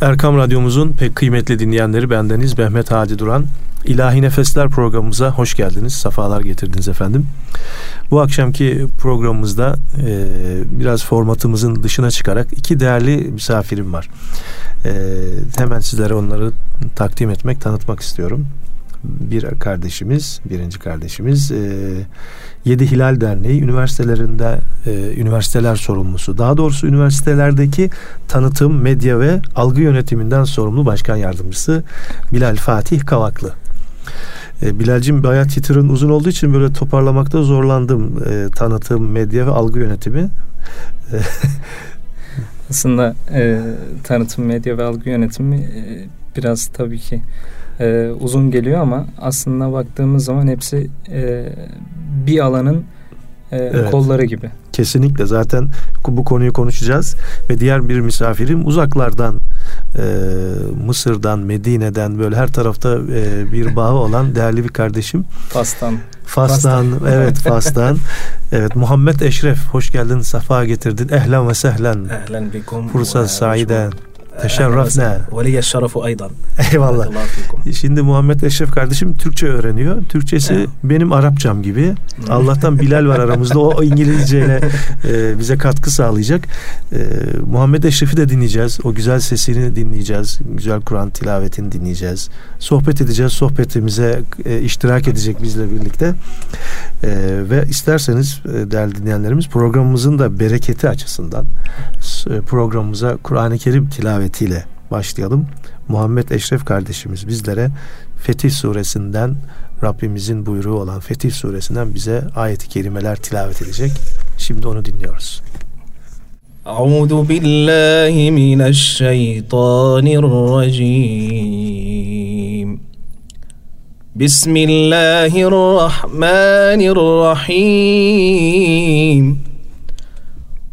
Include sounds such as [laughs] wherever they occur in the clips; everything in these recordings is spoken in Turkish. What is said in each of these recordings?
Erkam Radyomuzun pek kıymetli dinleyenleri bendeniz Mehmet Hadi Duran. İlahi Nefesler programımıza hoş geldiniz, safalar getirdiniz efendim. Bu akşamki programımızda e, biraz formatımızın dışına çıkarak iki değerli misafirim var. E, hemen sizlere onları takdim etmek, tanıtmak istiyorum bir kardeşimiz, birinci kardeşimiz e, Yedi Hilal Derneği üniversitelerinde e, üniversiteler sorumlusu. Daha doğrusu üniversitelerdeki tanıtım, medya ve algı yönetiminden sorumlu başkan yardımcısı Bilal Fatih Kavaklı. E, Bilal'cim bayağı titrin uzun olduğu için böyle toparlamakta zorlandım. E, tanıtım, medya ve algı yönetimi. Aslında e, tanıtım, medya ve algı yönetimi e, biraz tabii ki e, uzun geliyor ama aslında baktığımız zaman hepsi e, bir alanın e, evet. kolları gibi. Kesinlikle zaten bu konuyu konuşacağız ve diğer bir misafirim uzaklardan e, Mısır'dan, Medine'den böyle her tarafta e, bir bağı olan değerli bir kardeşim. Fas'tan. Fas'tan, Fas'tan. evet [laughs] Fas'tan. evet Muhammed Eşref hoş geldin, safa getirdin. Ehlen ve sehlen. Ehlen bikum. Fırsat saide. Teşerrafne. Ve liye şerefu aydan. Eyvallah. Şimdi Muhammed Eşref kardeşim Türkçe öğreniyor. Türkçesi evet. benim Arapçam gibi. Allah'tan Bilal var aramızda. O İngilizceyle e, bize katkı sağlayacak. E, Muhammed Eşref'i de dinleyeceğiz. O güzel sesini dinleyeceğiz. Güzel Kur'an tilavetini dinleyeceğiz. Sohbet edeceğiz. Sohbetimize e, iştirak edecek bizle birlikte. E, ve isterseniz e, değerli dinleyenlerimiz programımızın da bereketi açısından programımıza Kur'an-ı Kerim tilavet davetiyle başlayalım. Muhammed Eşref kardeşimiz bizlere Fetih suresinden Rabbimizin buyruğu olan Fetih suresinden bize ayet-i kerimeler tilavet edecek. Şimdi onu dinliyoruz. Euzu billahi mineşşeytanirracim. Bismillahirrahmanirrahim.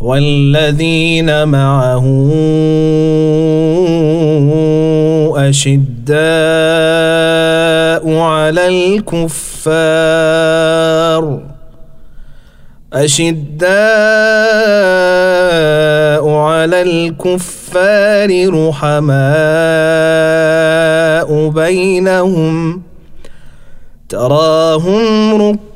والذين معه أشداء على الكفار أشداء على الكفار رحماء بينهم تراهم ركعا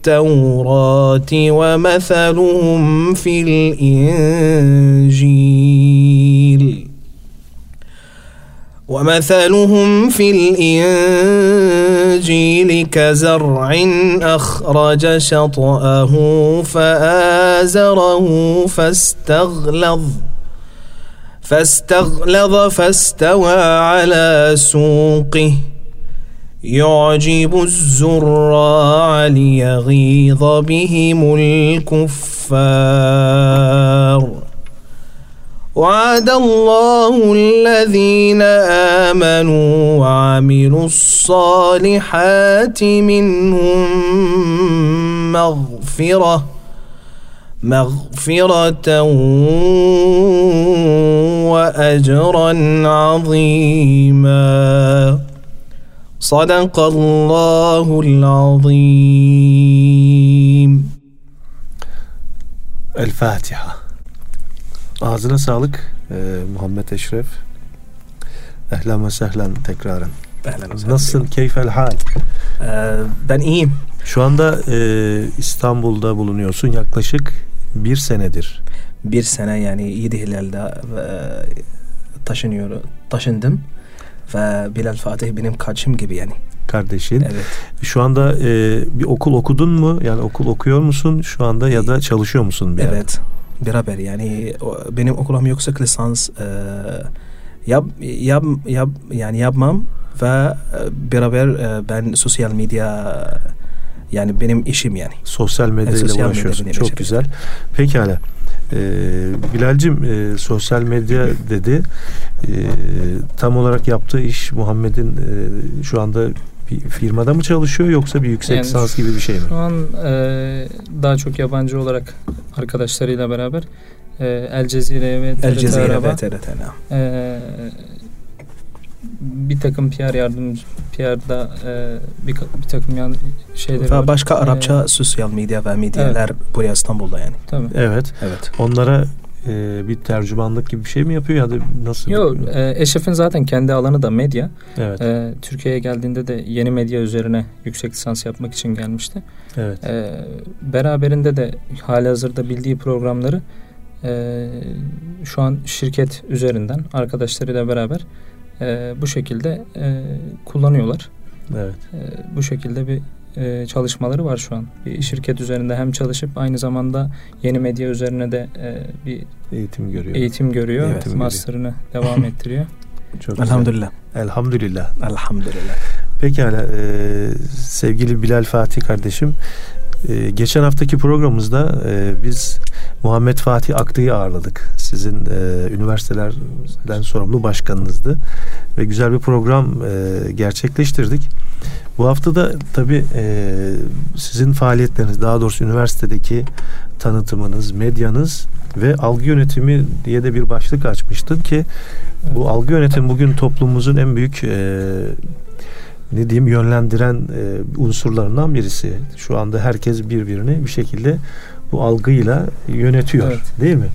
التوراة ومثلهم في الإنجيل. ومثلهم في الإنجيل كزرع أخرج شطأه فآزره فاستغلظ فاستغلظ فاستوى على سوقه. يعجب الزراع ليغيظ بهم الكفار. وعد الله الذين آمنوا وعملوا الصالحات منهم مغفرة مغفرة وأجرا عظيما. صدق الله العظيم El Fatiha. Ağzına sağlık ee, Muhammed Eşref. Ehlen ve sehlen tekraren. Ehlen Nasılsın? Keyfel hal? Ee, ben iyiyim. Şu anda e, İstanbul'da bulunuyorsun yaklaşık bir senedir. Bir sene yani Yedi Hilal'de e, taşınıyor, taşındım. Ve Bilal Fatih benim kaçım gibi yani. kardeşin. Evet. Şu anda e, bir okul okudun mu? Yani okul okuyor musun şu anda ya da çalışıyor musun? Bir Evet. Beraber yani benim okulum yüksek lisans e, yap, yap, yap yani yapmam ve e, beraber e, ben sosyal medya yani benim işim yani. Sosyal medyayla sosyal uğraşıyorsun. medya Çok işim. güzel. Pekala. Ee, Bilal'cim e, sosyal medya dedi. Ee, tam olarak yaptığı iş Muhammed'in e, şu anda bir firmada mı çalışıyor yoksa bir yüksek Yani lisans gibi bir şey mi? Şu an e, daha çok yabancı olarak arkadaşlarıyla beraber e, El Cezire'ye ve El TRT Cezire Arab'a, ve TRT. e, bir takım PR yardımcı PR'da e, bir, bir takım yan şeyleri var. Başka E, Arapça sosyal medya ve medyalar buraya İstanbul'da yani. tabii. Evet. Evet. Onlara e, bir tercümanlık gibi bir şey mi yapıyor ya da nasıl? Yok, e, Eşref'in zaten kendi alanı da medya. Evet. E, Türkiye'ye geldiğinde de yeni medya üzerine yüksek lisans yapmak için gelmişti. Evet. E, beraberinde de halihazırda bildiği programları e, şu an şirket üzerinden arkadaşlarıyla beraber e, bu şekilde e, kullanıyorlar. Evet. E, bu şekilde bir e, çalışmaları var şu an. Bir şirket üzerinde hem çalışıp aynı zamanda yeni medya üzerine de e, bir Eğitim görüyor. eğitim görüyor. Eğitim görüyor. Master'ını devam ettiriyor. [laughs] Çok güzel. Elhamdülillah. Elhamdülillah. Elhamdülillah. Pekala e, sevgili Bilal Fatih kardeşim e, geçen haftaki programımızda e, biz Muhammed Fatih Aktı'yı ağırladık. Sizin e, üniversitelerden sorumlu başkanınızdı ve güzel bir program e, gerçekleştirdik. Bu hafta da tabii e, sizin faaliyetleriniz daha doğrusu üniversitedeki tanıtımınız, medyanız ve algı yönetimi diye de bir başlık açmıştın ki bu algı yönetimi bugün toplumumuzun en büyük e, ne diyeyim yönlendiren e, unsurlarından birisi. Şu anda herkes birbirini bir şekilde bu algıyla yönetiyor Evet. değil mi?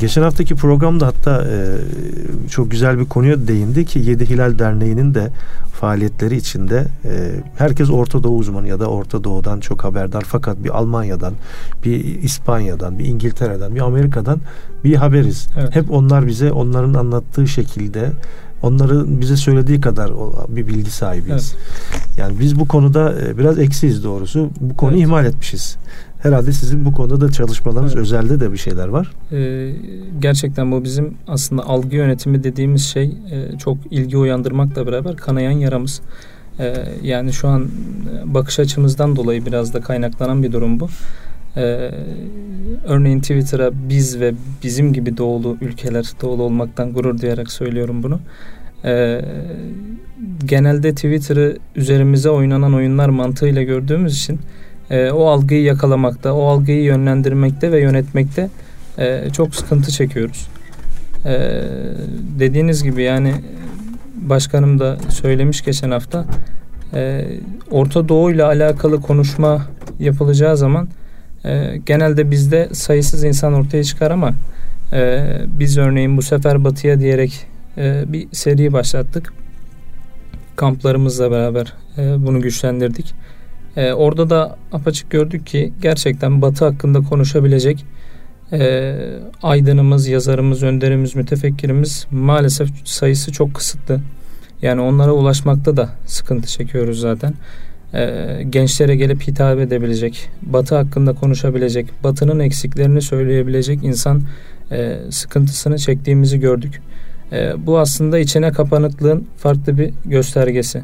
Geçen haftaki programda hatta e, çok güzel bir konuya değindi ki Yedi Hilal Derneği'nin de faaliyetleri içinde e, herkes Orta Doğu uzmanı ya da Orta Doğu'dan çok haberdar fakat bir Almanya'dan, bir İspanya'dan, bir İngiltere'den, bir Amerika'dan bir haberiz. Evet. Hep onlar bize onların anlattığı şekilde onların bize söylediği kadar bir bilgi sahibiyiz. Yani biz bu konuda e, biraz eksiyiz doğrusu. Bu konuyu Evet. ihmal etmişiz. Herhalde sizin bu konuda da çalışmalarınız Evet. özelde de bir şeyler var. Ee, gerçekten bu bizim aslında algı yönetimi dediğimiz şey e, çok ilgi uyandırmakla beraber kanayan yaramız. Ee, yani şu an e, bakış açımızdan dolayı biraz da kaynaklanan bir durum bu. Ee, örneğin Twitter'a biz ve bizim gibi doğulu ülkeler doğulu olmaktan gurur duyarak söylüyorum bunu. Ee, genelde Twitter'ı üzerimize oynanan oyunlar mantığıyla gördüğümüz için e, o algıyı yakalamakta, o algıyı yönlendirmekte ve yönetmekte e, çok sıkıntı çekiyoruz. E, dediğiniz gibi yani başkanım da söylemiş geçen hafta e, Orta Doğu ile alakalı konuşma yapılacağı zaman e, genelde bizde sayısız insan ortaya çıkar ama e, biz örneğin bu sefer Batı'ya diyerek e, bir seri başlattık. Kamplarımızla beraber e, bunu güçlendirdik. E, orada da apaçık gördük ki gerçekten Batı hakkında konuşabilecek e, aydınımız, yazarımız, önderimiz, mütefekkirimiz maalesef sayısı çok kısıtlı. Yani onlara ulaşmakta da sıkıntı çekiyoruz zaten. E, gençlere gelip hitap edebilecek, Batı hakkında konuşabilecek, Batı'nın eksiklerini söyleyebilecek insan e, sıkıntısını çektiğimizi gördük. E, bu aslında içine kapanıklığın farklı bir göstergesi.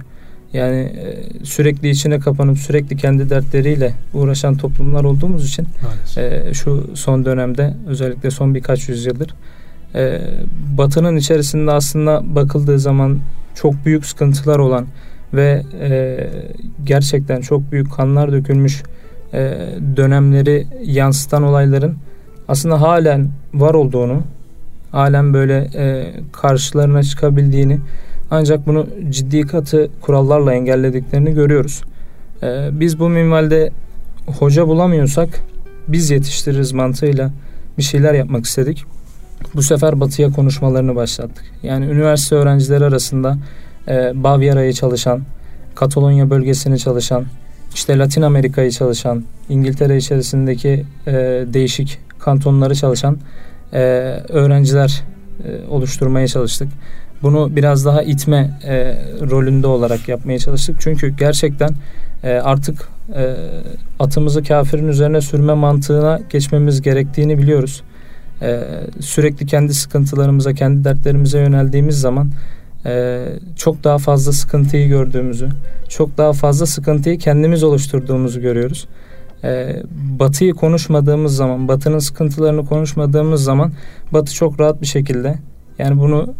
Yani e, sürekli içine kapanıp sürekli kendi dertleriyle uğraşan toplumlar olduğumuz için e, şu son dönemde özellikle son birkaç yüzyıldır e, Batı'nın içerisinde aslında bakıldığı zaman çok büyük sıkıntılar olan ve e, gerçekten çok büyük kanlar dökülmüş e, dönemleri yansıtan olayların aslında halen var olduğunu, halen böyle e, karşılarına çıkabildiğini ancak bunu ciddi katı kurallarla engellediklerini görüyoruz. Ee, biz bu minvalde hoca bulamıyorsak biz yetiştiririz mantığıyla bir şeyler yapmak istedik. Bu sefer batıya konuşmalarını başlattık. Yani üniversite öğrencileri arasında e, Bavyera'yı çalışan, Katalonya bölgesini çalışan, işte Latin Amerika'yı çalışan, İngiltere içerisindeki e, değişik kantonları çalışan e, öğrenciler e, oluşturmaya çalıştık. Bunu biraz daha itme e, rolünde olarak yapmaya çalıştık. Çünkü gerçekten e, artık e, atımızı kafirin üzerine sürme mantığına geçmemiz gerektiğini biliyoruz. E, sürekli kendi sıkıntılarımıza, kendi dertlerimize yöneldiğimiz zaman e, çok daha fazla sıkıntıyı gördüğümüzü, çok daha fazla sıkıntıyı kendimiz oluşturduğumuzu görüyoruz. E, batıyı konuşmadığımız zaman, batının sıkıntılarını konuşmadığımız zaman batı çok rahat bir şekilde yani bunu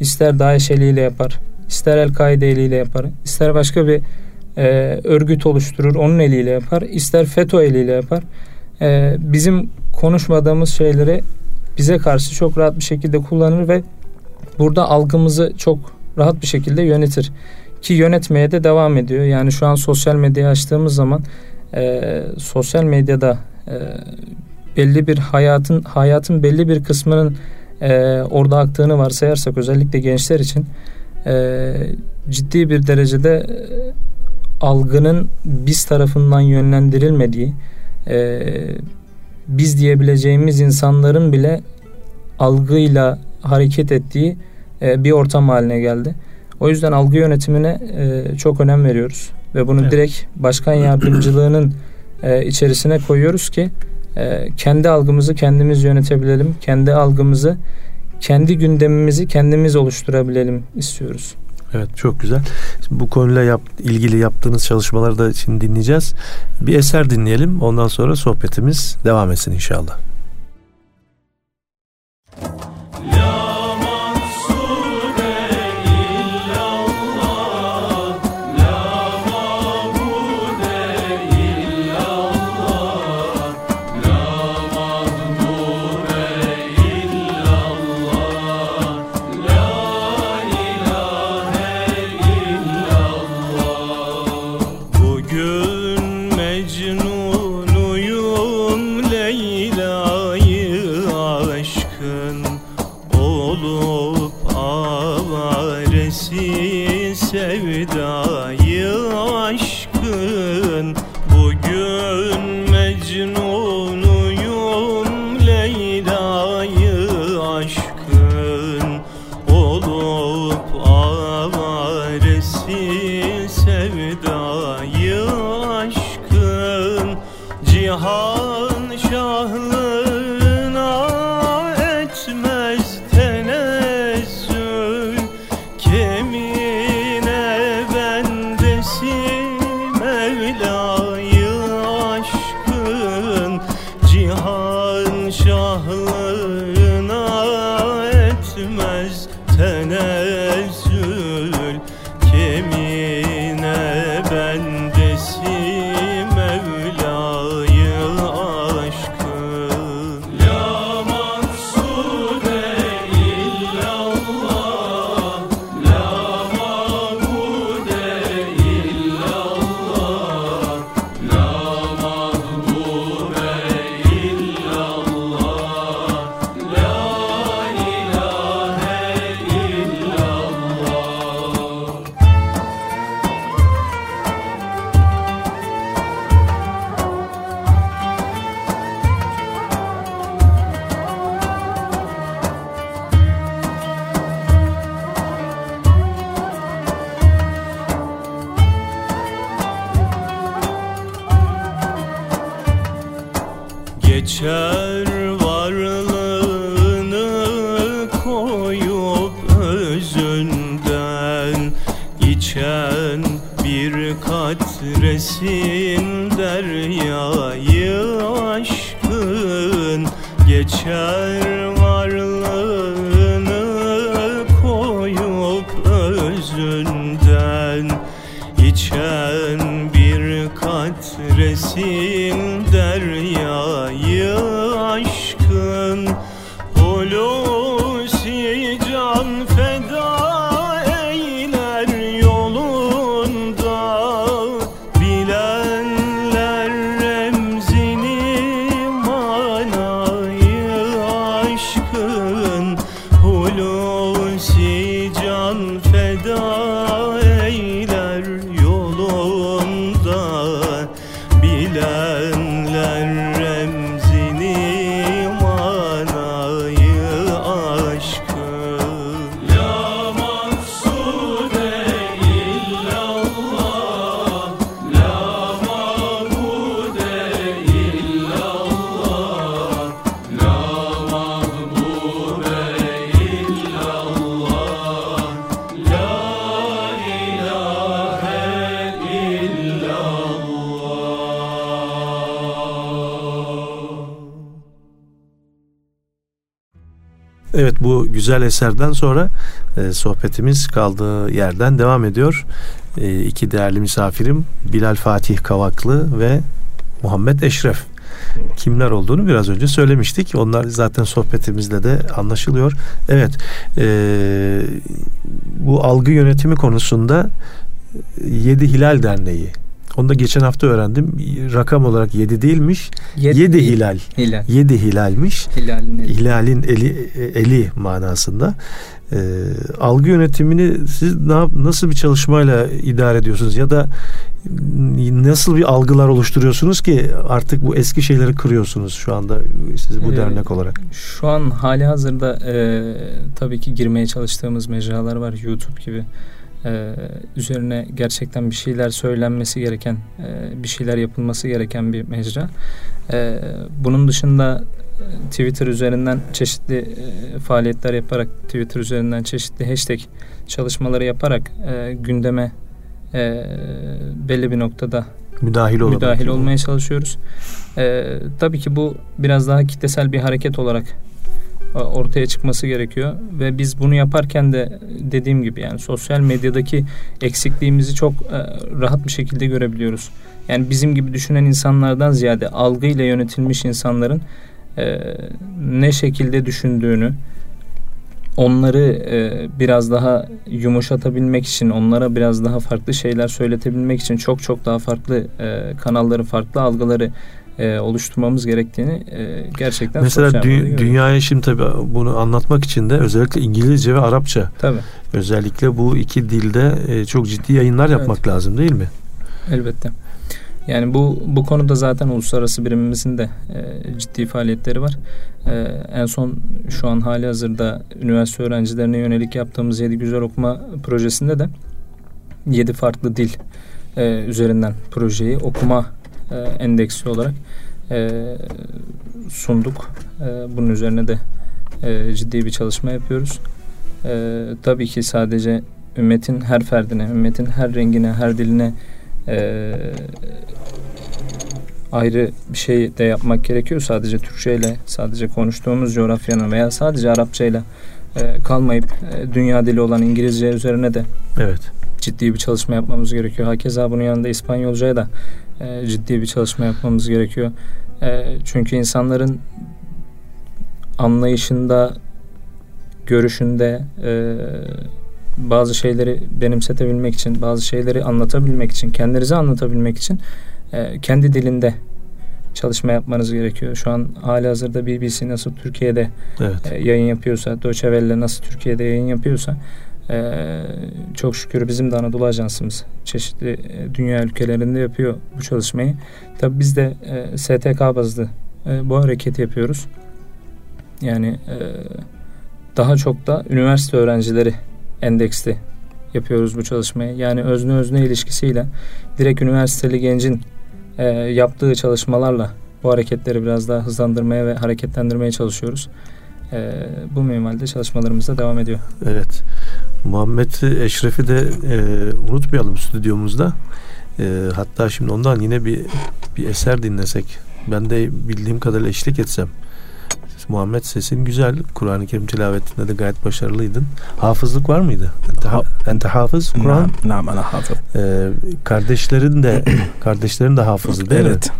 ister Daesh eliyle yapar, ister El-Kaide eliyle yapar, ister başka bir e, örgüt oluşturur, onun eliyle yapar, ister FETÖ eliyle yapar. E, bizim konuşmadığımız şeyleri bize karşı çok rahat bir şekilde kullanır ve burada algımızı çok rahat bir şekilde yönetir. Ki yönetmeye de devam ediyor. Yani şu an sosyal medyayı açtığımız zaman e, sosyal medyada e, belli bir hayatın hayatın belli bir kısmının e, orada aktığını varsayarsak özellikle gençler için e, ciddi bir derecede e, algının biz tarafından yönlendirilmediği e, biz diyebileceğimiz insanların bile algıyla hareket ettiği e, bir ortam haline geldi. O yüzden algı yönetimine e, çok önem veriyoruz ve bunu evet. direkt başkan yardımcılığının e, içerisine koyuyoruz ki e, kendi algımızı kendimiz yönetebilelim, kendi algımızı, kendi gündemimizi kendimiz oluşturabilelim istiyoruz. Evet çok güzel. Şimdi bu konuyla yap, ilgili yaptığınız çalışmaları da şimdi dinleyeceğiz. Bir eser dinleyelim. Ondan sonra sohbetimiz devam etsin inşallah. Manayı güzel eserden sonra e, sohbetimiz kaldığı yerden devam ediyor. E, iki değerli misafirim Bilal Fatih Kavaklı ve Muhammed Eşref. Kimler olduğunu biraz önce söylemiştik. Onlar zaten sohbetimizde de anlaşılıyor. Evet, e, bu algı yönetimi konusunda Yedi Hilal Derneği onu da geçen hafta öğrendim. Rakam olarak yedi değilmiş. Yedi, yedi hilal. hilal. Hilalmiş. Hilalin eli. Hilalin eli, eli manasında. E, algı yönetimini siz ne, nasıl bir çalışmayla idare ediyorsunuz ya da nasıl bir algılar oluşturuyorsunuz ki artık bu eski şeyleri kırıyorsunuz şu anda siz bu ee, dernek olarak? Şu an hali hazırda e, tabii ki girmeye çalıştığımız mecralar var YouTube gibi e, üzerine gerçekten bir şeyler söylenmesi gereken, e, bir şeyler yapılması gereken bir mecra. E, bunun dışında e, Twitter üzerinden çeşitli e, faaliyetler yaparak, Twitter üzerinden çeşitli hashtag çalışmaları yaparak e, gündeme e, belli bir noktada müdahil, müdahil olmaya çalışıyoruz. E, tabii ki bu biraz daha kitlesel bir hareket olarak ortaya çıkması gerekiyor ve biz bunu yaparken de dediğim gibi yani sosyal medyadaki eksikliğimizi çok e, rahat bir şekilde görebiliyoruz. Yani bizim gibi düşünen insanlardan ziyade algıyla yönetilmiş insanların e, ne şekilde düşündüğünü onları e, biraz daha yumuşatabilmek için, onlara biraz daha farklı şeyler söyletebilmek için çok çok daha farklı kanalları, farklı algıları e, oluşturmamız gerektiğini e, gerçekten Mesela dü- dünyaya şimdi tabii bunu anlatmak için de özellikle İngilizce ve Arapça. Tabii. Özellikle bu iki dilde e, çok ciddi yayınlar yapmak evet. lazım değil mi? Elbette. Yani bu bu konuda zaten uluslararası birimimizin de e, ciddi faaliyetleri var. E, en son şu an hali hazırda üniversite öğrencilerine yönelik yaptığımız Yedi Güzel Okuma projesinde de yedi farklı dil e, üzerinden projeyi okuma e, endeksi olarak e, sunduk. E, bunun üzerine de e, ciddi bir çalışma yapıyoruz. E, tabii ki sadece ümmetin her ferdine, ümmetin her rengine, her diline e, ayrı bir şey de yapmak gerekiyor. Sadece Türkçe ile, sadece konuştuğumuz coğrafyanın veya sadece Arapça ile e, kalmayıp e, dünya dili olan İngilizce üzerine de evet. ciddi bir çalışma yapmamız gerekiyor. Hakeza bunun yanında İspanyolcaya da e, ciddi bir çalışma yapmamız gerekiyor. E, çünkü insanların anlayışında, görüşünde e, bazı şeyleri benimsetebilmek için, bazı şeyleri anlatabilmek için, kendinizi anlatabilmek için e, kendi dilinde çalışma yapmanız gerekiyor. Şu an hali hazırda BBC nasıl Türkiye'de evet. e, yayın yapıyorsa, Deutsche Welle nasıl Türkiye'de yayın yapıyorsa ee, çok şükür bizim de Anadolu Ajansımız çeşitli e, dünya ülkelerinde yapıyor bu çalışmayı. Tabi biz de e, STK bazlı e, bu hareketi yapıyoruz. Yani e, daha çok da üniversite öğrencileri endeksli yapıyoruz bu çalışmayı. Yani özne özne ilişkisiyle direkt üniversiteli gencin e, yaptığı çalışmalarla bu hareketleri biraz daha hızlandırmaya ve hareketlendirmeye çalışıyoruz. E, bu minvalde çalışmalarımız da devam ediyor. Evet. Muhammed Eşref'i de e, unutmayalım stüdyomuzda. E, hatta şimdi ondan yine bir bir eser dinlesek. Ben de bildiğim kadarıyla eşlik etsem. Muhammed sesin güzel. Kur'an-ı Kerim tilavetinde de gayet başarılıydın. Hafızlık var mıydı? Ente, ha, ente hafız Kur'an? Naam, ana hafız. Ee, kardeşlerin de [clears throat] kardeşlerin de hafızı değil evet.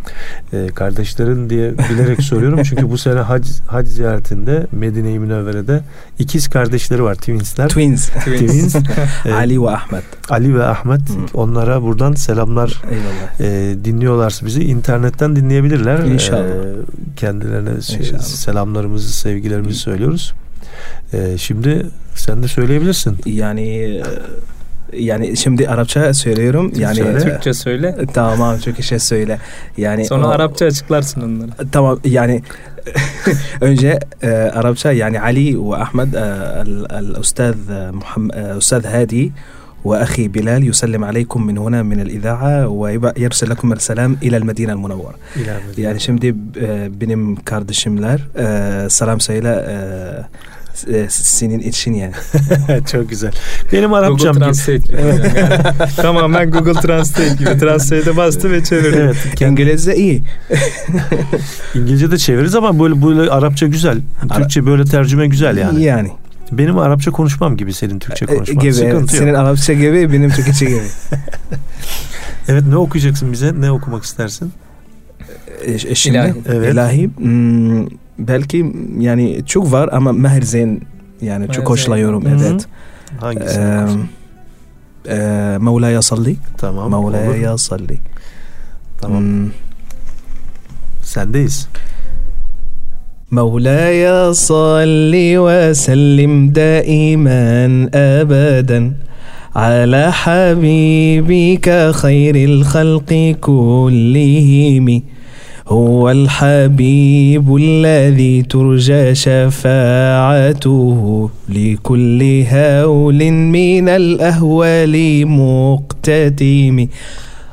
mi? Ee, kardeşlerin diye bilerek soruyorum çünkü bu sene hac, hac ziyaretinde Medine-i Münevvere'de ikiz kardeşleri var. Twinsler. Twins. Twins. [laughs] ee, [laughs] Ali ve Ahmet. Ali ve Ahmet. Hmm. Onlara buradan selamlar. Eyvallah. Ee, dinliyorlarsa bizi internetten dinleyebilirler. İnşallah. Ee, kendilerine İnşallah. selamlar selamlarımızı, sevgilerimizi söylüyoruz. Ee, şimdi sen de söyleyebilirsin. Yani e, yani şimdi Arapça söylüyorum. Yani söyle. Türkçe söyle. Tamam, Türkçe söyle. Yani sonra o, Arapça açıklarsın onları. Tamam yani [laughs] önce e, Arapça yani Ali ve Ahmed e, el-Ustaz Muhammed Ustaz Hadi وأخي بلال يسلم عليكم من هنا من الإذاعة ويرسل لكم السلام إلى المدينة المنورة Yani şimdi benim kardeşimler selam söyle e, senin için yani. [laughs] Çok güzel. Benim Arapçam Google gibi. Translate gibi. Yani. [laughs] Tamamen Google Translate gibi. Translate'e bastı ve çevirdi. Evet. İngilizce iyi. [laughs] İngilizce de çeviririz ama böyle böyle Arapça güzel. Ara- Türkçe böyle tercüme güzel yani. Yani. Benim Arapça konuşmam gibi senin Türkçe E, konuşman. gibi. Sıkıntı evet. yok. Senin Arapça gibi benim Türkçe gibi. [laughs] Evet ne okuyacaksın bize? Ne okumak istersin? E, e, şimdi İlahi. Evet. ilahi hmm, belki yani çok var ama Meher Zeyn yani Meher çok hoşlanıyorum Zeyn. Hı hı. evet. Hangisi? Ee, e, Mevla'ya salli. tamam. Mevla'ya salli. Tamam. Hmm. Sendeyiz. مولاي صل وسلم دائما ابدا على حبيبك خير الخلق كلهم. هو الحبيب الذي ترجى شفاعته لكل هول من الأهوال مقتتم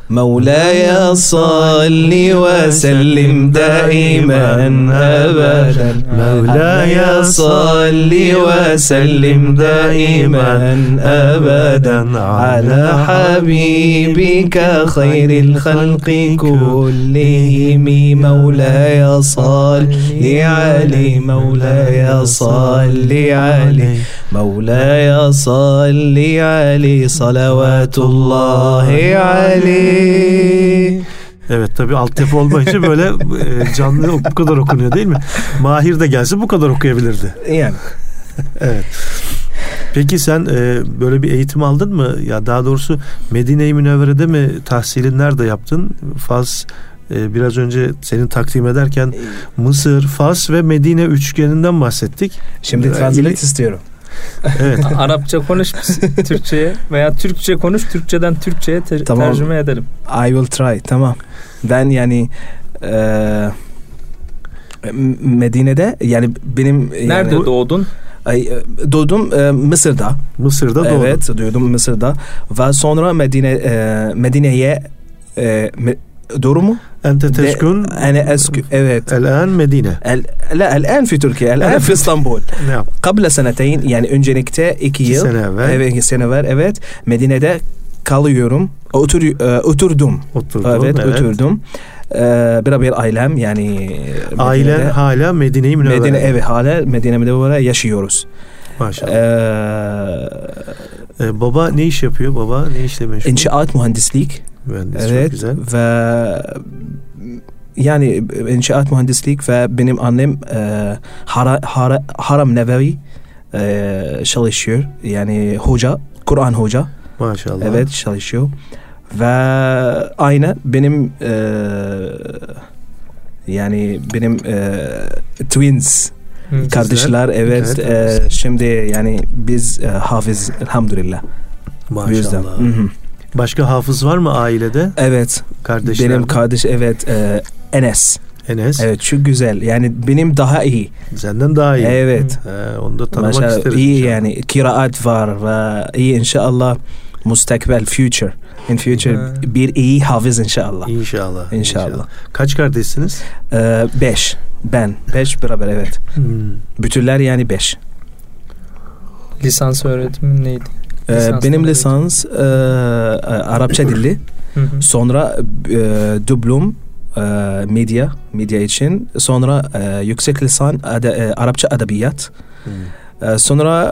مولاي صل وسلم دائما ابدا. مولاي صل وسلم دائما ابدا. على حبيبك خير الخلق كلهم. مولاي صل عليه مولاي صل عليه مولاي صل عليه صلوات الله عليه Evet tabii altyapı olmayınca böyle [laughs] e, canlı bu kadar okunuyor değil mi? Mahir de gelse bu kadar okuyabilirdi. yani [laughs] Evet. Peki sen e, böyle bir eğitim aldın mı? Ya daha doğrusu Medine-i Münevvere'de mi tahsilin nerede yaptın? Fas e, biraz önce senin takdim ederken Mısır, Fas ve Medine üçgeninden bahsettik. şimdi Ee, translate ili- istiyorum. Evet. [laughs] Arapça konuş Türkçe'ye veya Türkçe konuş Türkçeden Türkçe'ye te- Tamam. tercüme edelim. I will try tamam. Ben yani eee, M- Medine'de yani benim Nerede yani, doğdun? Ay, e, doğdum e, Mısır'da. Mısır'da doğdun. Evet doğdum Mısır'da ve sonra Medine e, Medine'ye e, me, doğru mu? Ente teskun أنا أسكن evet el-an Medine. ال- لا الآن في تركيا الآن في اسطنبول Ne yap? قبل سنتين yani öncelikte iki İki yıl sene evvel evet iki sene var evet Medine'de kalıyorum otur e, oturdum oturdun. evet, oturdum e, beraber ailem yani Ailen Medine'de- hala Medine-i Münevvere. Medine evet hala Medine Münevvere yaşıyoruz. Maşallah. Ee, Ee, baba ne iş yapıyor? Baba ne işle meşgul? inşaat mühendislik Mühendis çok evet güzel. ve yani inşaat mühendislik ve benim annem e, hara, hara, Haram Nevevi e, çalışıyor. Yani hoca, Kur'an hoca. Maşallah. Evet çalışıyor. Ve aynı benim e, yani benim e, twins Hı. kardeşler evet, Evet, e, şimdi yani biz e, hafız elhamdülillah. Bu yüzden. Maşallah. Hı hı. Başka hafız var mı ailede? Evet Kardeşler. benim kardeş evet e, Enes. Enes. Evet çok güzel. Yani benim daha iyi. Senden daha iyi. Evet. He, onu da tanımak Maşallah isteriz. iyi inşallah. yani kiraat var ve iyi inşallah mustakbel future. In future Ha. bir iyi hafız inşallah. İnşallah. İnşallah. Kaç kardeşsiniz? Ee, beş. Ben. Beş beraber evet. Hmm. Bütünler yani beş. Lisans öğretimin neydi? Ee, Lisans benim lisans e, Arapça dilli. Sonra e, diplom e, medya, medya için. Sonra e, yüksek lisan ada, e, Arapça edebiyat. Hmm. E, sonra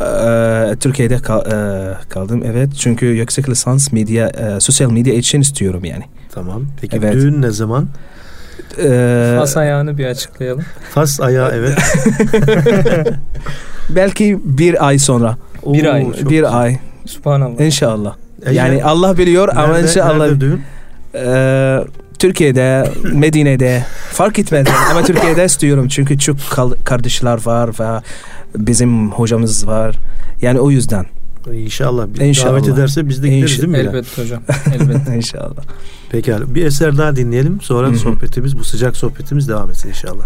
e, Türkiye'de kal- e, kaldım evet. Çünkü yüksek lisans medya, e, sosyal medya için istiyorum yani. Tamam. Peki Evet. düğün ne zaman? E, Fas ayağını bir açıklayalım. Fas ayağı evet. [laughs] belki bir ay sonra. Bir Oo, ay. çok bir güzel. ay Subhanallah. inşallah. E, yani Allah biliyor ama nerede, inşallah. nerede düğün? Ee, Türkiye'de, Medine'de fark etmez yani. ama Türkiye'de istiyorum çünkü çok kal- kardeşler var ve bizim hocamız var. Yani o yüzden İnşallah. Biz İnşallah. Davet ederse biz de gideriz değil mi? Elbette hocam. Elbette. [laughs] inşallah. Pekala. Bir eser daha dinleyelim. Sonra Hı hı. sohbetimiz, bu sıcak sohbetimiz devam etsin inşallah.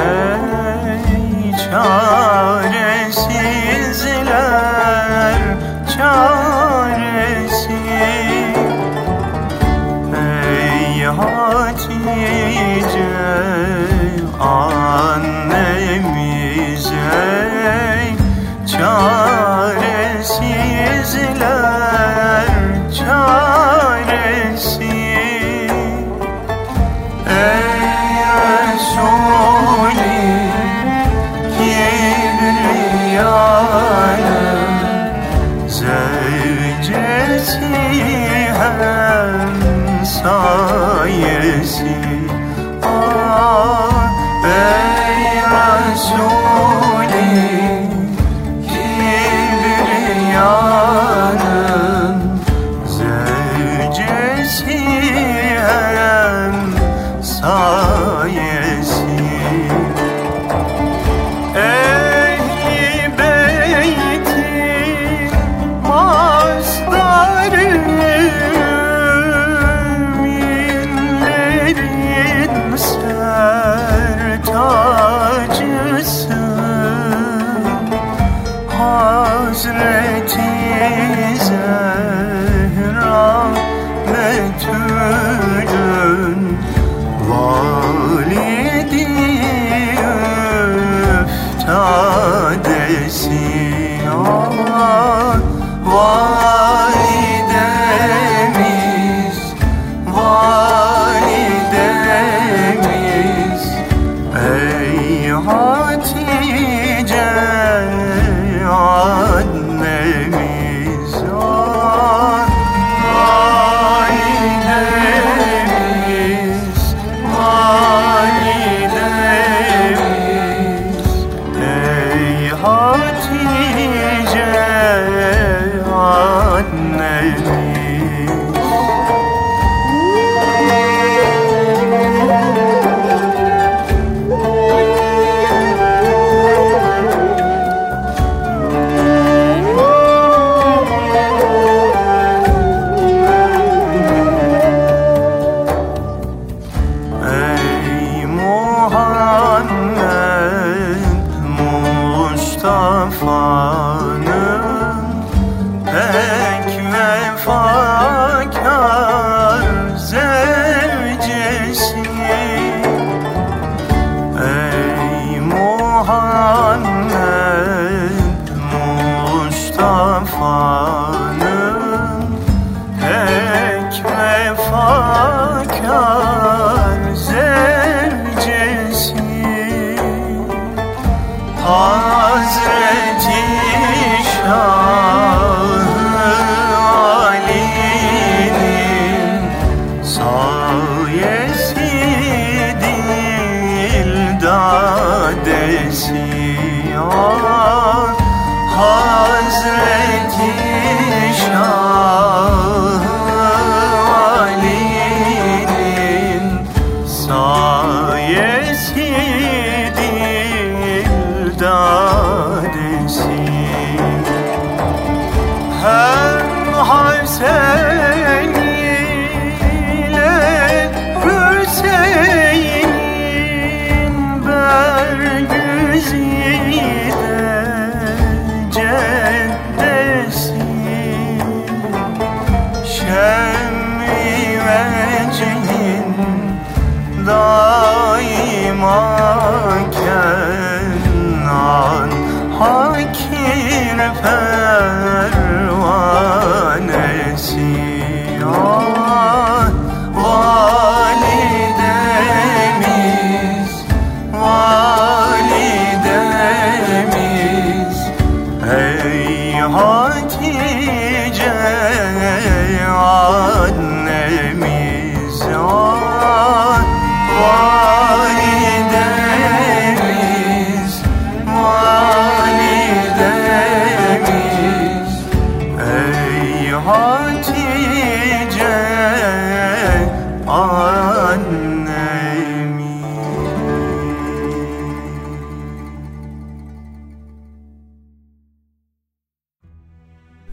诶全 yesi dildadesi ay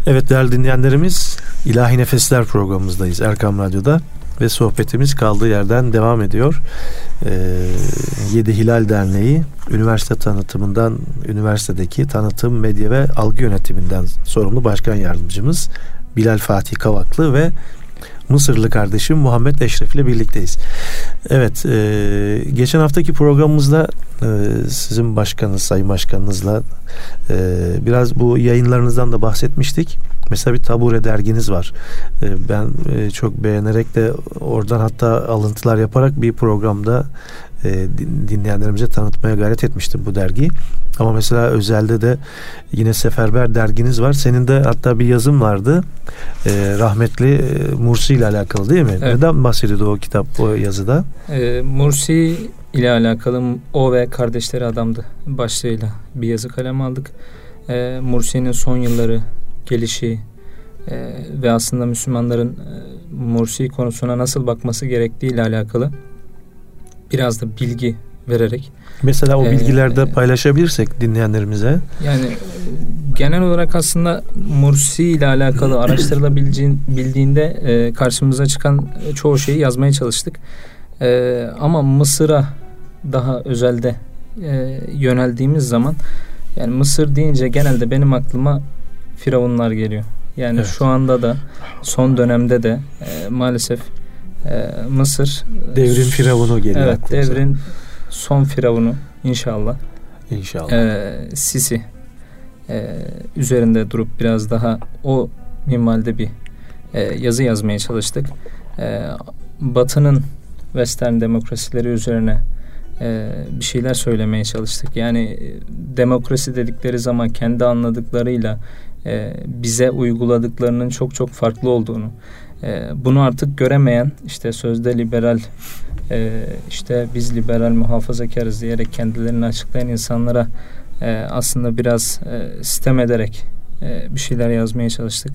Evet değerli dinleyenlerimiz İlahi Nefesler programımızdayız Erkam Radyo'da ve sohbetimiz kaldığı yerden devam ediyor. Ee, Yedi Hilal Derneği üniversite tanıtımından üniversitedeki tanıtım, medya ve algı yönetiminden sorumlu başkan yardımcımız Bilal Fatih Kavaklı ve Mısırlı kardeşim Muhammed Eşref ile birlikteyiz. Evet, e, geçen haftaki programımızda e, sizin başkanınız, sayın başkanınızla e, biraz bu yayınlarınızdan da bahsetmiştik. Mesela bir tabure derginiz var. E, ben e, çok beğenerek de oradan hatta alıntılar yaparak bir programda e, dinleyenlerimize tanıtmaya gayret etmiştim bu dergiyi. Ama mesela özelde de yine Seferber derginiz var. Senin de hatta bir yazım vardı. E, rahmetli e, Mursi ile alakalı değil mi? Evet. Neden bahsediyordu o kitap o yazıda? E, Mursi ile alakalı o ve kardeşleri adamdı başlığıyla bir yazı kalem aldık. E, Mursi'nin son yılları gelişi e, ve aslında Müslümanların e, Mursi konusuna nasıl bakması gerektiği ile alakalı biraz da bilgi vererek. Mesela o e, bilgilerde ee, paylaşabilirsek dinleyenlerimize. Yani e, genel olarak aslında Mursi ile alakalı [clears throat] araştırılabildiğinde e, karşımıza çıkan çoğu şeyi yazmaya çalıştık. E, ama Mısır'a daha özelde e, yöneldiğimiz zaman yani Mısır deyince genelde benim aklıma firavunlar geliyor. Yani evet. şu anda da son dönemde de e, maalesef e, Mısır devrin firavunu geliyor. Evet, aklımıza. devrin son firavunu inşallah. İnşallah. E, Sisi e, üzerinde durup biraz daha o minvalde bir e, yazı yazmaya çalıştık. E, Batı'nın Western demokrasileri üzerine e, bir şeyler söylemeye çalıştık. Yani e, demokrasi dedikleri zaman kendi anladıklarıyla e, bize uyguladıklarının çok çok farklı olduğunu, e, bunu artık göremeyen işte sözde liberal e, işte biz liberal muhafazakarız diyerek kendilerini açıklayan insanlara e, aslında biraz e, sistem ederek e, bir şeyler yazmaya çalıştık.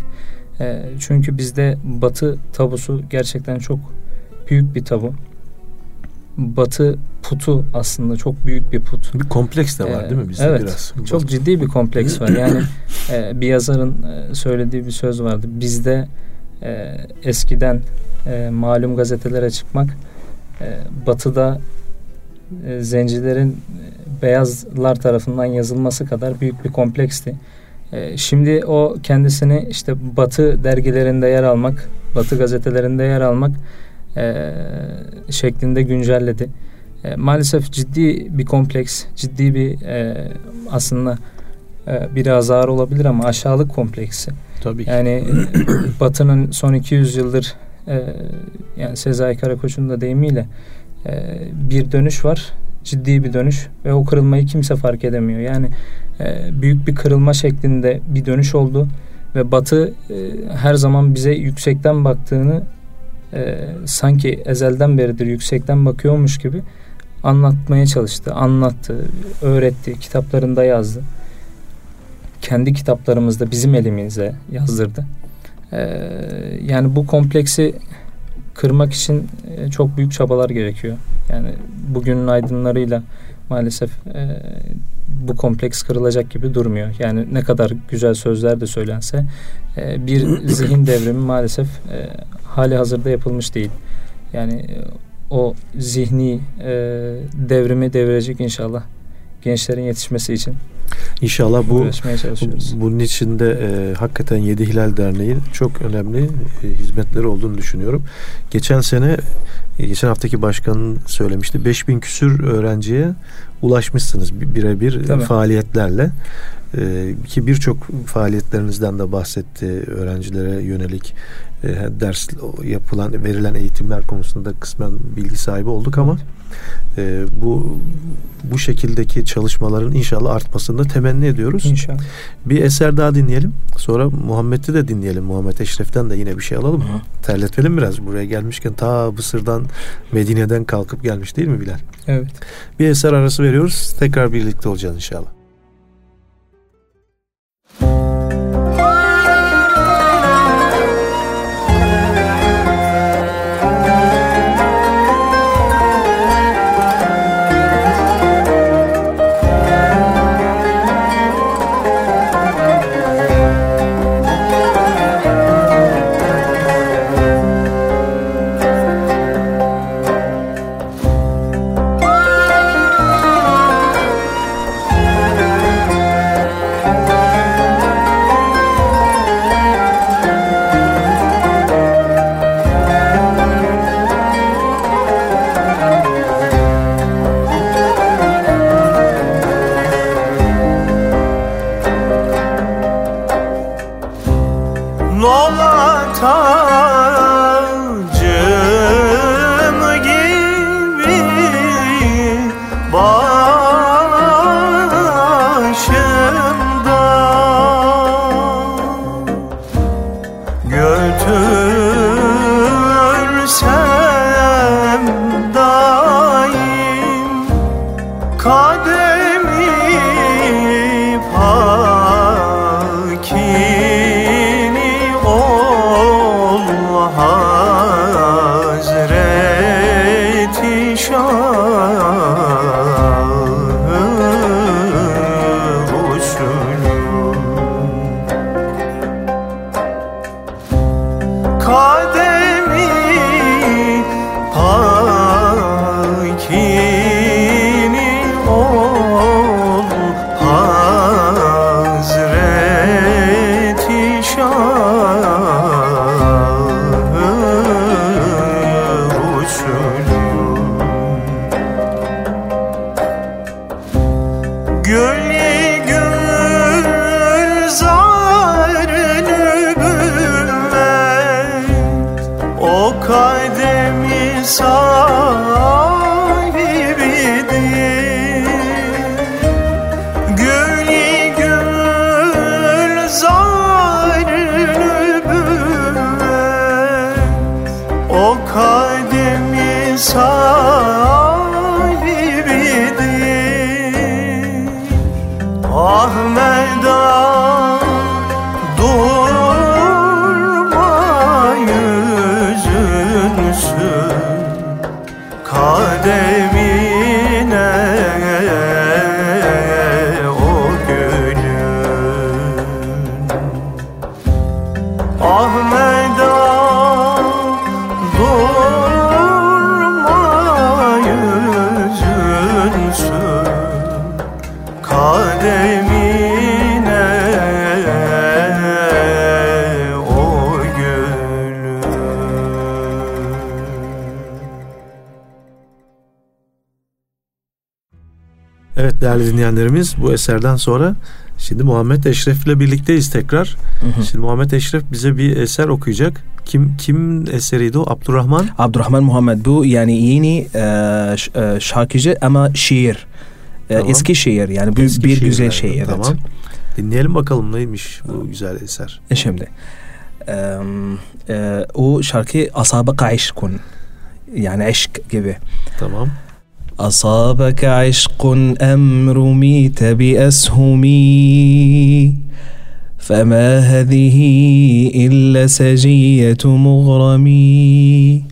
E, çünkü bizde batı tabusu gerçekten çok büyük bir tabu. Batı putu aslında çok büyük bir put. Bir kompleks de var ee, değil mi bizde evet, biraz? Çok ciddi bir kompleks var. Yani e, bir yazarın e, söylediği bir söz vardı. Bizde e, eskiden e, malum gazetelere çıkmak e, batıda e, zencilerin e, beyazlar tarafından yazılması kadar büyük bir kompleksti. E, şimdi o kendisini işte batı dergilerinde yer almak, batı gazetelerinde yer almak e, şeklinde güncelledi. E, maalesef ciddi bir kompleks, ciddi bir e, aslında e, biraz ağır olabilir ama aşağılık kompleksi. Tabii ki. Yani [clears throat] Batı'nın son 200 yıldır e, yani Sezai Karakoç'un da deyimiyle e, bir dönüş var. Ciddi bir dönüş ve o kırılmayı kimse fark edemiyor. Yani büyük bir kırılma şeklinde bir dönüş oldu ve Batı her zaman bize yüksekten baktığını sanki ezelden beridir yüksekten bakıyormuş gibi anlatmaya çalıştı, anlattı, öğretti, kitaplarında yazdı kendi kitaplarımızda bizim elimize yazdırdı. Ee, yani bu kompleksi kırmak için e, çok büyük çabalar gerekiyor. Yani bugünün aydınlarıyla maalesef e, bu kompleks kırılacak gibi durmuyor. Yani ne kadar güzel sözler de söylense e, bir [coughs] zihin devrimi maalesef e, hali hazırda yapılmış değil. Yani e, o zihni e, devrimi devirecek inşallah gençlerin yetişmesi için. İnşallah bu bunun içinde e, hakikaten Yedi Hilal Derneği çok önemli e, hizmetleri olduğunu düşünüyorum. Geçen sene e, geçen haftaki başkanın söylemişti 5000 küsür öğrenciye ulaşmışsınız birebir faaliyetlerle. E, ki birçok faaliyetlerinizden de bahsetti öğrencilere yönelik e, ders yapılan verilen eğitimler konusunda kısmen bilgi sahibi olduk ama evet e, bu bu şekildeki çalışmaların inşallah artmasını da temenni ediyoruz. İnşallah. Bir eser daha dinleyelim. Sonra Muhammed'i de dinleyelim. Muhammed Eşref'ten de yine bir şey alalım. Hı. Terletelim biraz buraya gelmişken ta Mısır'dan Medine'den kalkıp gelmiş değil mi Bilal? Evet. Bir eser arası veriyoruz. Tekrar birlikte olacağız inşallah. Değerli dinleyenlerimiz bu eserden sonra şimdi Muhammed Eşref ile birlikteyiz tekrar. Hı hı. Şimdi Muhammed Eşref bize bir eser okuyacak. Kim kim eseriydi o? Abdurrahman? Abdurrahman Muhammed bu yani yeni e, e, şarkıcı ama şiir. E, tamam. Eski şiir yani bir, Eski bir şiir güzel şiir. Evet. Tamam. Dinleyelim bakalım neymiş bu güzel eser. E şimdi e, e, o şarkı Asabaka Aşkun yani aşk gibi. Tamam. أصابك عشق أم رميت بأسهمي فما هذه إلا سجية مغرمي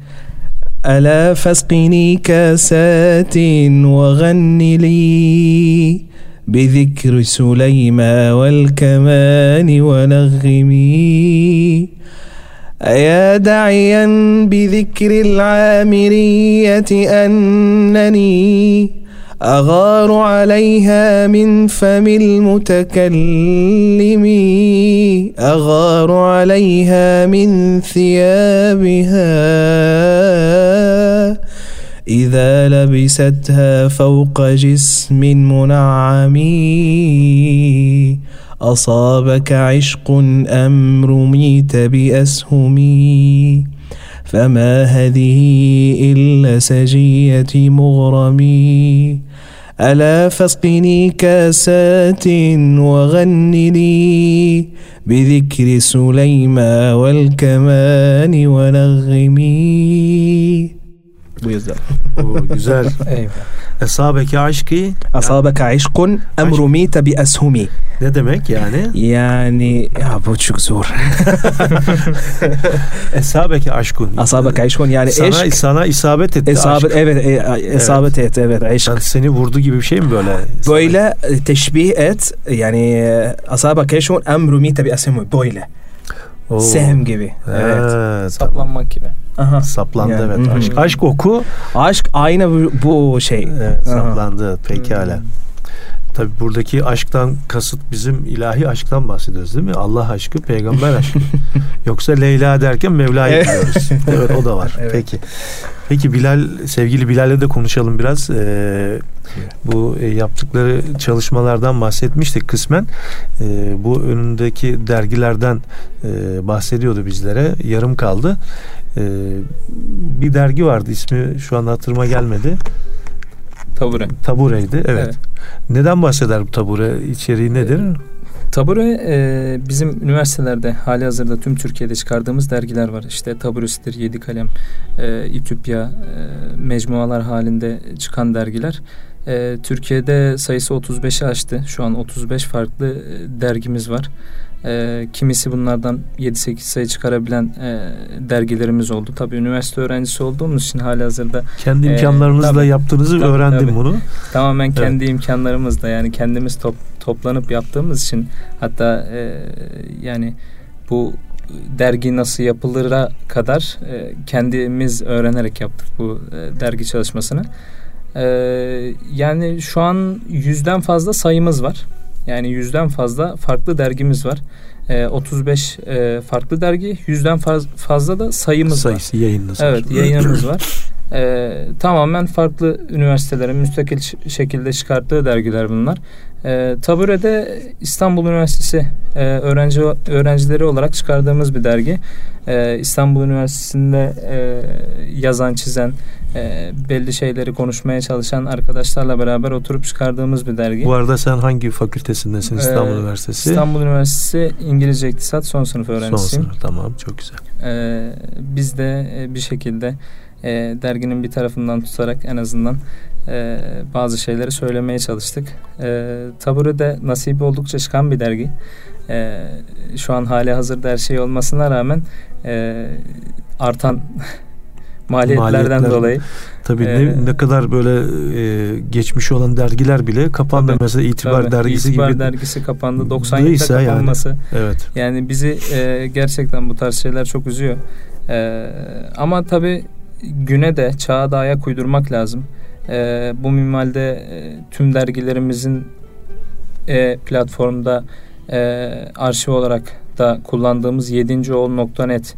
ألا فاسقني كاسات وغن لي بذكر سليما والكمان ونغمي. أيا داعيا بذكر العامرية أنني أغار عليها من فم المتكلم أغار عليها من ثيابها. إذا لبستها فوق جسم منعم أصابك عشق أم رميت بأسهمي فما هذه إلا سجية مغرمي ألا فاسقني كاسات وغن لي بذكر سليما والكمان ونغمي. Güzel. [laughs] güzel. Eyvallah. Esabeke aşkı Esabeke aşkun emrumite bi eshumi. Ne demek yani? Yani ya bu çok zor. [laughs] Esabeke aşkun. Esabeke aşkun yani sana, eşk. Sana isabet etti esabet, aşk. Evet, e, isabet evet. etti evet aşk. Yani seni vurdu gibi bir şey mi böyle? Böyle teşbih et yani esabeke aşkun emrumite bi eshumi böyle. Oo. Sehem gibi. Evet. evet. Saplanmak gibi. Aha. Saplandı yani, evet. Hı-hı. Aşk, aşk oku. Aşk aynı bu, bu şey. Evet, saplandı. Pekala. Hı-hı. Tabi buradaki aşktan kasıt bizim ilahi aşktan bahsediyoruz değil mi? Allah aşkı, peygamber aşkı. [laughs] Yoksa Leyla derken Mevla'yı biliyoruz. evet o da var. [laughs] Evet. Peki. Peki Bilal, sevgili Bilal'le de konuşalım biraz. Ee, bu e, yaptıkları çalışmalardan bahsetmiştik kısmen. Ee, bu önündeki dergilerden e, bahsediyordu bizlere. Yarım kaldı. Ee, bir dergi vardı ismi şu an hatırıma gelmedi. Tabure. Tabure'ydi evet. evet. Neden bahseder bu tabure? İçeriği nedir? Tabure e, bizim üniversitelerde hali hazırda tüm Türkiye'de çıkardığımız dergiler var. İşte Taburesidir, Yedi Kalem, e, İtüpya, e, mecmualar halinde çıkan dergiler. E, Türkiye'de sayısı 35'i aştı. Şu an 35 farklı e, dergimiz var. E, kimisi bunlardan 7-8 sayı çıkarabilen e, dergilerimiz oldu. Tabii üniversite öğrencisi olduğumuz için hali hazırda. Kendi e, imkanlarınızla e, yaptığınızı tabii, öğrendim tabii. bunu. Tamamen kendi evet. imkanlarımızla yani kendimiz top, toplanıp yaptığımız için hatta e, yani bu dergi nasıl yapılır'a kadar e, kendimiz öğrenerek yaptık bu e, dergi çalışmasını. E, yani şu an yüzden fazla sayımız var. Yani yüzden fazla farklı dergimiz var. E, 35 e, farklı dergi, yüzden faz, fazla da sayımız Sayısı, var. yayınınız Evet, var. yayınımız var. [clears throat] E, tamamen farklı üniversitelerin müstakil şekilde çıkarttığı dergiler bunlar. E, Tabure'de İstanbul Üniversitesi e, öğrenci öğrencileri olarak çıkardığımız bir dergi. E, İstanbul Üniversitesi'nde e, yazan, çizen, e, belli şeyleri konuşmaya çalışan arkadaşlarla beraber oturup çıkardığımız bir dergi. Bu arada sen hangi fakültesindesin İstanbul ee, Üniversitesi? İstanbul Üniversitesi İngilizce İktisat son sınıf öğrencisiyim. Son sınıf tamam çok güzel. Ee, biz de bir şekilde e, derginin bir tarafından tutarak en azından e, bazı şeyleri söylemeye çalıştık. E, Tabure de nasibi oldukça çıkan bir dergi. E, şu an hali hazırda her şey olmasına rağmen e, artan [laughs] maliyetlerden Maliyetler. dolayı. Tabii Ee, ne, ne kadar böyle e, geçmiş olan dergiler bile kapandı. Tabii, Mesela İtibar Tabii, dergisi İtibar gibi. dergisi kapandı. 97'de Neyse yani. kapanması. Evet. Yani bizi e, gerçekten bu tarz şeyler çok üzüyor. E, ama tabii güne de çağa da ayak uydurmak lazım. E, bu minvalde e, tüm dergilerimizin e, platformda e, arşiv olarak da kullandığımız 7.oğul.net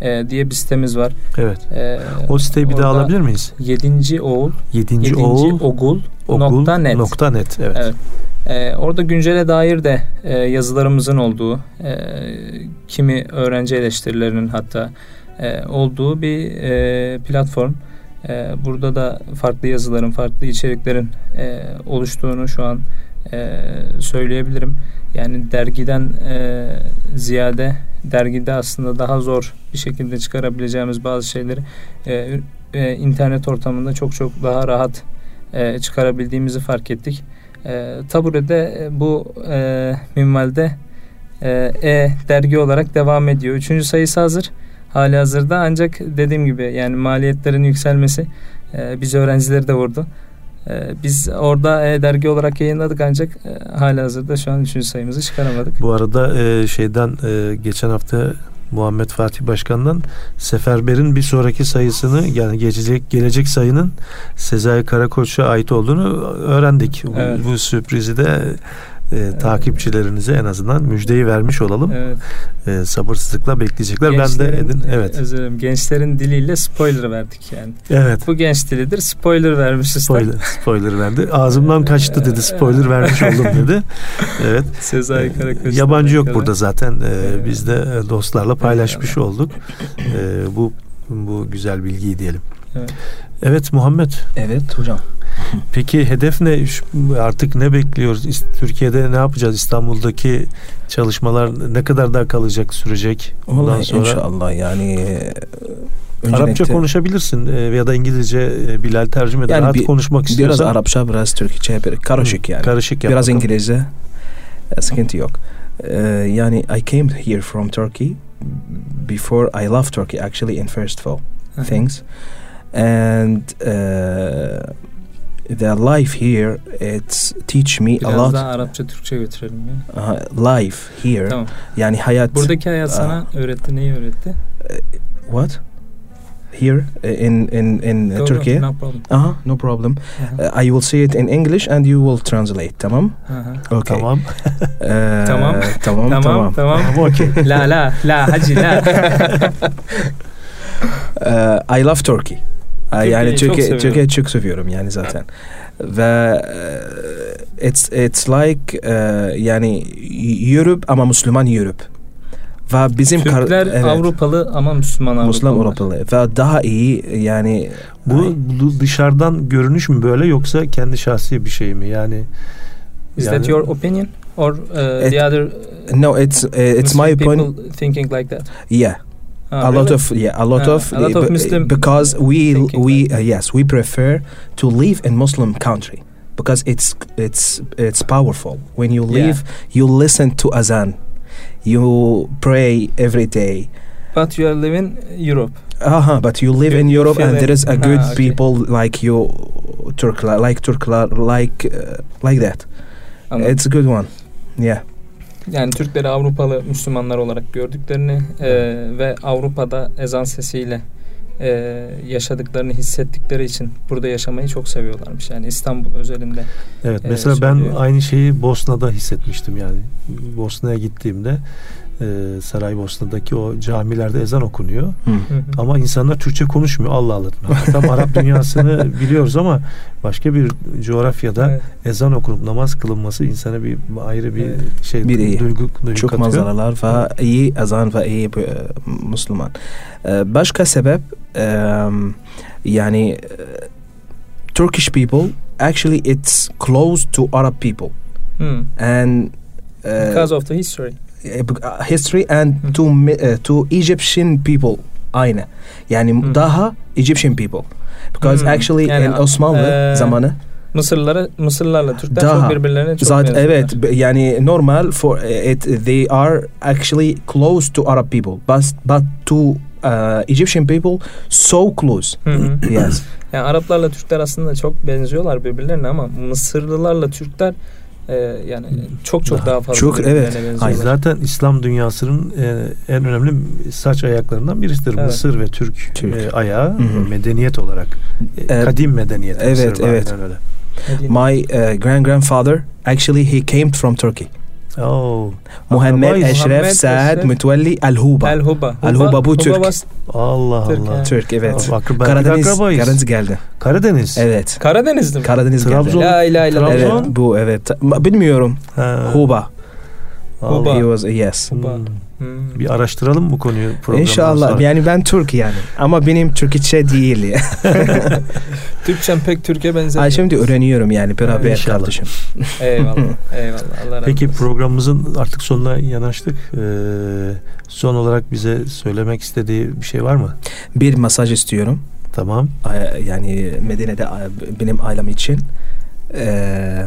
e, diye bir sitemiz var. Evet. E, O siteyi bir daha alabilir miyiz? 7. oğul 7. 7. oğul ogul nokta net. nokta net. Evet. Evet. Ee, orada güncele dair de e, yazılarımızın olduğu, e, kimi öğrenci eleştirilerinin hatta e, olduğu bir e, platform. E, burada da farklı yazıların, farklı içeriklerin e, oluştuğunu şu an e, söyleyebilirim. Yani dergiden e, ziyade dergide aslında daha zor bir şekilde çıkarabileceğimiz bazı şeyleri e, e, internet ortamında çok çok daha rahat e, çıkarabildiğimizi fark ettik. E, Tabure'de e, bu e, minvalde e, e dergi olarak devam ediyor. Üçüncü sayısı hazır. Hali hazırda ancak dediğim gibi yani maliyetlerin yükselmesi e, biz öğrencileri de vurdu. E, biz orada e, dergi olarak yayınladık ancak e, hali hazırda şu an üçüncü sayımızı çıkaramadık. Bu arada e, şeyden e, geçen hafta Muhammed Fatih Başkan'dan Seferber'in bir sonraki sayısını yani gelecek gelecek sayının Sezai Karakoç'a ait olduğunu öğrendik. Bu- Evet. Bu, sürprizi de e, takipçilerinize en azından müjdeyi vermiş olalım. Evet. E, sabırsızlıkla bekleyecekler. Ben de Gençlerin- edin. Evet. Özür dilerim. Gençlerin diliyle spoiler verdik yani. Evet. Bu genç dilidir. Spoiler vermişiz. Spoiler, spoiler verdi. [laughs] Ağzımdan kaçtı dedi. Spoiler vermiş oldum dedi. [laughs] Evet. Sezai Karakoç. Yabancı yok burada zaten. Ee, Evet. Biz de e, dostlarla paylaşmış olduk. Ee, bu bu güzel bilgiyi diyelim. Evet. Evet Muhammed. Evet hocam. [laughs] Peki hedef ne? Artık ne bekliyoruz? Türkiye'de ne yapacağız? İstanbul'daki çalışmalar ne kadar daha kalacak, sürecek? Vallahi sonra inşallah yani e, Arapça öncelikle konuşabilirsin e, ya da İngilizce e, Bilal tercüme eder. Yani Rahat bir- konuşmak biraz istiyorsan. Arapça biraz Türkçe bir karışık yani. Karışık yap biraz. İngilizce e, sıkıntı yok. Yani I came here from Turkey before I left Turkey actually in first of all things and uh, the life here it's teach me a Biraz lot daha Arapça Türkçe götürelim ya. uh, life here Tamam. yani hayat Buradaki hayat sana öğretti neyi öğretti? what here uh, in in in uh, Go, go, Turkey No problem. uh no problem Aha, Uh, I will say it in English and you will translate tamam aha. okay Tamam. Uh, [laughs] Tamam. tamam Tamam tamam tamam. okey. la la la hacı la. Uh, [laughs] I love Turkey. Uh, Türkiye'yi yani çok Türkiye seviyorum. Türkiye çok seviyorum yani zaten. Ve uh, it's it's like uh, yani Europe ama Müslüman Europe. Ve bizim kar- Türkler evet, Avrupalı ama Müslüman Avrupalı. Müslüman Avrupalı ve daha iyi yani Bu, bu dışarıdan görünüş mü böyle yoksa kendi şahsi bir şey mi? Yani Is Yani- that your opinion or uh, It- the other uh, no it's uh, it's Muslim my point thinking like that? yeah Ah, a lot of yeah a lot Ah, of a lot of Muslim because we thinking we uh, yes we prefer to live in Muslim country because it's it's it's powerful. When you Yeah. live you listen to azan. You pray every day. But you are living Europe. uh-huh, but you live You- in Europe and there is a Ah, good okay. people like you Turkler like Turkler like uh, like that. Anladım. it's a good one. Yeah Yani Türkleri Avrupalı Müslümanlar olarak gördüklerini e, ve Avrupa'da ezan sesiyle e, yaşadıklarını hissettikleri için burada yaşamayı çok seviyorlarmış. Yani İstanbul özelinde. Evet Ee, mesela ben söylüyor. aynı şeyi Bosna'da hissetmiştim yani. Bosna'ya gittiğimde e, Saraybosna'daki o camilerde ezan okunuyor. Hı hı. Ama insanlar Türkçe konuşmuyor Allah Allah. Tam [laughs] Arap dünyasını biliyoruz ama başka bir coğrafyada Evet. ezan okunup namaz kılınması insana bir ayrı bir Evet. şey Bir iyi. duygu, duygu çok katıyor. manzaralar ve iyi ezan ve iyi e, Müslüman. E, Başka sebep e, yani e, Turkish people actually it's close to Arab people Hmm. and e, Because of the history. E, history and to mi- e, to Egyptian people aynı. Yani Hı. daha Egyptian people. Because Hı. actually Yani, in Osmanlı eee, zamanı Mısırlılara Mısırlarla Türkler Daha. çok birbirlerine çok zaten evet yani normal for it they are actually close to Arab people but but to uh, Egyptian people so close. Yes. Yani Araplarla Türkler aslında çok benziyorlar birbirlerine ama Mısırlılarla Türkler e, yani çok çok Daha- daha, fazla çok, evet. Aynen. Zaten İslam dünyasının e, en önemli saç ayaklarından birisidir. Evet. Mısır ve Türk, Türk. e, ayağı Hı hı. medeniyet olarak. E, kadim medeniyet. Evet, Mısır evet. öyle. My uh, grand grandfather actually he came from Turkey. Muhammed Akrabayız. Eşref Saad Mütvelli El Huba. El Huba. El Huba bu Türk. Allah Allah. Türk evet. Karadeniz. Karadeniz geldi. Karadeniz. Evet. Karadenizli mi? Karadeniz Trabzon. geldi. La ilahe illallah. Evet bu evet. Bilmiyorum. Ha. Huba. Huba. He was yes. Huba. Hmm. Bir araştıralım bu konuyu İnşallah. sonra. Yani ben Türk yani. Ama benim Türkçe değil. [laughs] [laughs] Türkçem pek Türkiye benzemiyor. Ay şimdi öğreniyorum yani beraber İnşallah. kardeşim. Eyvallah. [laughs] Eyvallah. Allah Peki olsun. programımızın artık sonuna yanaştık. Ee, son olarak bize söylemek istediği bir şey var mı? Bir masaj istiyorum. Tamam. Yani Medine'de benim ailem için. Ee,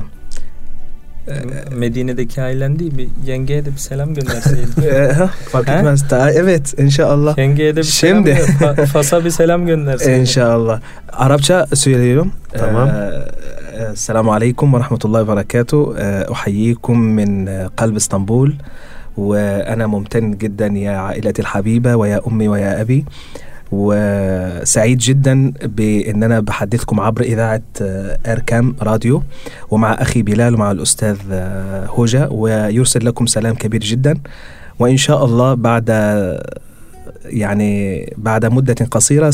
Medine'deki ailen değil bir yengeye de bir selam gönderseydin. e, fark etmez. Daha, evet inşallah. Yengeye de bir Şimdi. selam. Fa- Fas'a bir selam gönderseydin. İnşallah. Arapça söylüyorum. Tamam. آه، السلام عليكم ورحمة الله وبركاته آه، أحييكم من آه، قلب اسطنبول وأنا ممتن جدا يا عائلتي الحبيبة ويا أمي ويا أبي وسعيد جدا بإن أنا بحدثكم عبر إذاعة آه، أركام راديو ومع أخي بلال ومع الأستاذ آه، هوجا ويرسل لكم سلام كبير جدا. وإن شاء الله بعد يعني بعد مدة قصيرة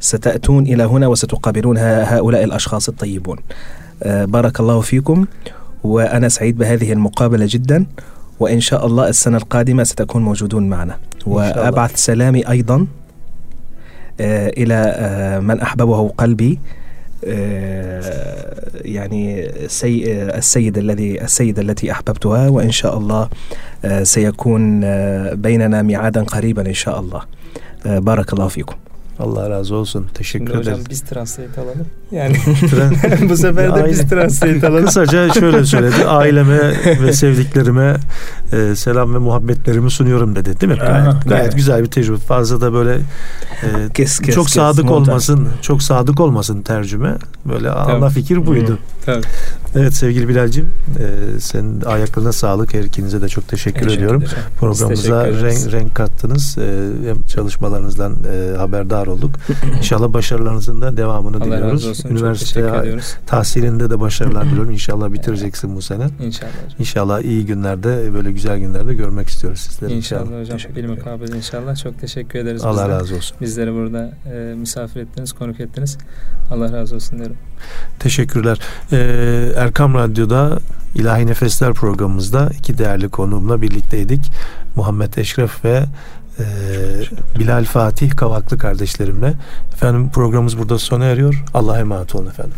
ستأتون إلى هنا وستقابلون هؤلاء الأشخاص الطيبون. آه، بارك الله فيكم وأنا سعيد بهذه المقابلة جدا. وإن شاء الله السنة القادمة ستكون موجودون معنا. وأبعث سلامي أيضا. إلى آه، من أحببه قلبي آه، يعني سي آه، السيد الذي السيدة التي أحببتها وإن شاء الله آه، سيكون آه، بيننا ميعادا قريبا إن شاء الله. آه، بارك الله فيكم. Allah razı olsun. Teşekkür Şimdi hocam ederiz. biz translate alalım. Yani [laughs] [laughs] bu sefer de biz translate alalım. Kısaca şöyle söyledi. [laughs] Aileme ve sevdiklerime e, selam ve muhabbetlerimi sunuyorum dedi. Değil mi? Gayet, Aha, gayet evet. güzel bir tecrübe. Fazla da böyle e, Kes, kes, çok kes, sadık montaj. olmasın. Çok sadık olmasın tercüme. Böyle ana fikir buydu. Tabii. Evet sevgili Bilal'cim e, senin ayaklarına sağlık. Her ikinize de çok teşekkür, Teşekkür ediyorum. ederim. Programımıza teşekkür renk, renk kattınız. E, hem çalışmalarınızdan e, haberdar olduk. [laughs] İnşallah başarılarınızın da devamını Allah diliyoruz. razı olsun. Üniversite tahsilinde de başarılar diliyorum. İnşallah [laughs] bitireceksin bu sene. İnşallah hocam. İnşallah iyi günlerde böyle güzel günlerde görmek istiyoruz sizleri. İnşallah hocam. Teşekkür Bir mukabele inşallah. Çok teşekkür ederiz. Allah bizden. razı olsun. Bizleri burada e, misafir ettiniz, konuk ettiniz. Allah razı olsun derim. Teşekkürler. Ee, Erkam Radyo'da İlahi Nefesler programımızda iki değerli konuğumla birlikteydik. Muhammed Eşref ve e, Bilal Fatih Kavaklı kardeşlerimle. Efendim programımız burada sona eriyor. Allah'a emanet olun efendim.